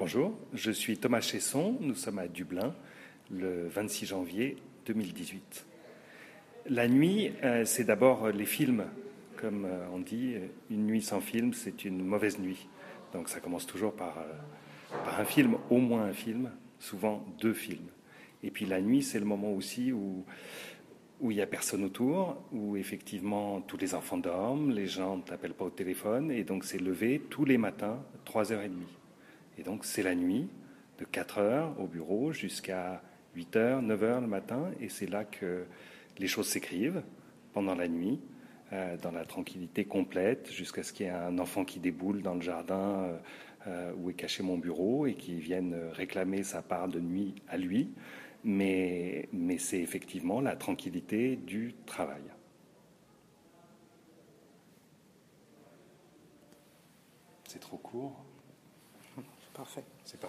Bonjour, je suis Thomas Chesson, nous sommes à Dublin le 26 janvier 2018. La nuit, euh, c'est d'abord les films. Comme euh, on dit, une nuit sans film, c'est une mauvaise nuit. Donc ça commence toujours par, euh, un film, au moins un film, souvent deux films. Et puis la nuit, c'est le moment aussi où où il n'y a personne autour, où effectivement tous les enfants dorment, les gens ne t'appellent pas au téléphone, et donc c'est levé tous les matins, 3h30. Et donc c'est la nuit, de 4h au bureau jusqu'à 8h, 9h le matin, et c'est là que les choses s'écrivent pendant la nuit, euh, dans la tranquillité complète, jusqu'à ce qu'il y ait un enfant qui déboule dans le jardin euh, euh, où est caché mon bureau et qui vienne réclamer sa part de nuit à lui mais, mais c'est effectivement la tranquillité du travail. C'est trop court Parfait. C'est parfait.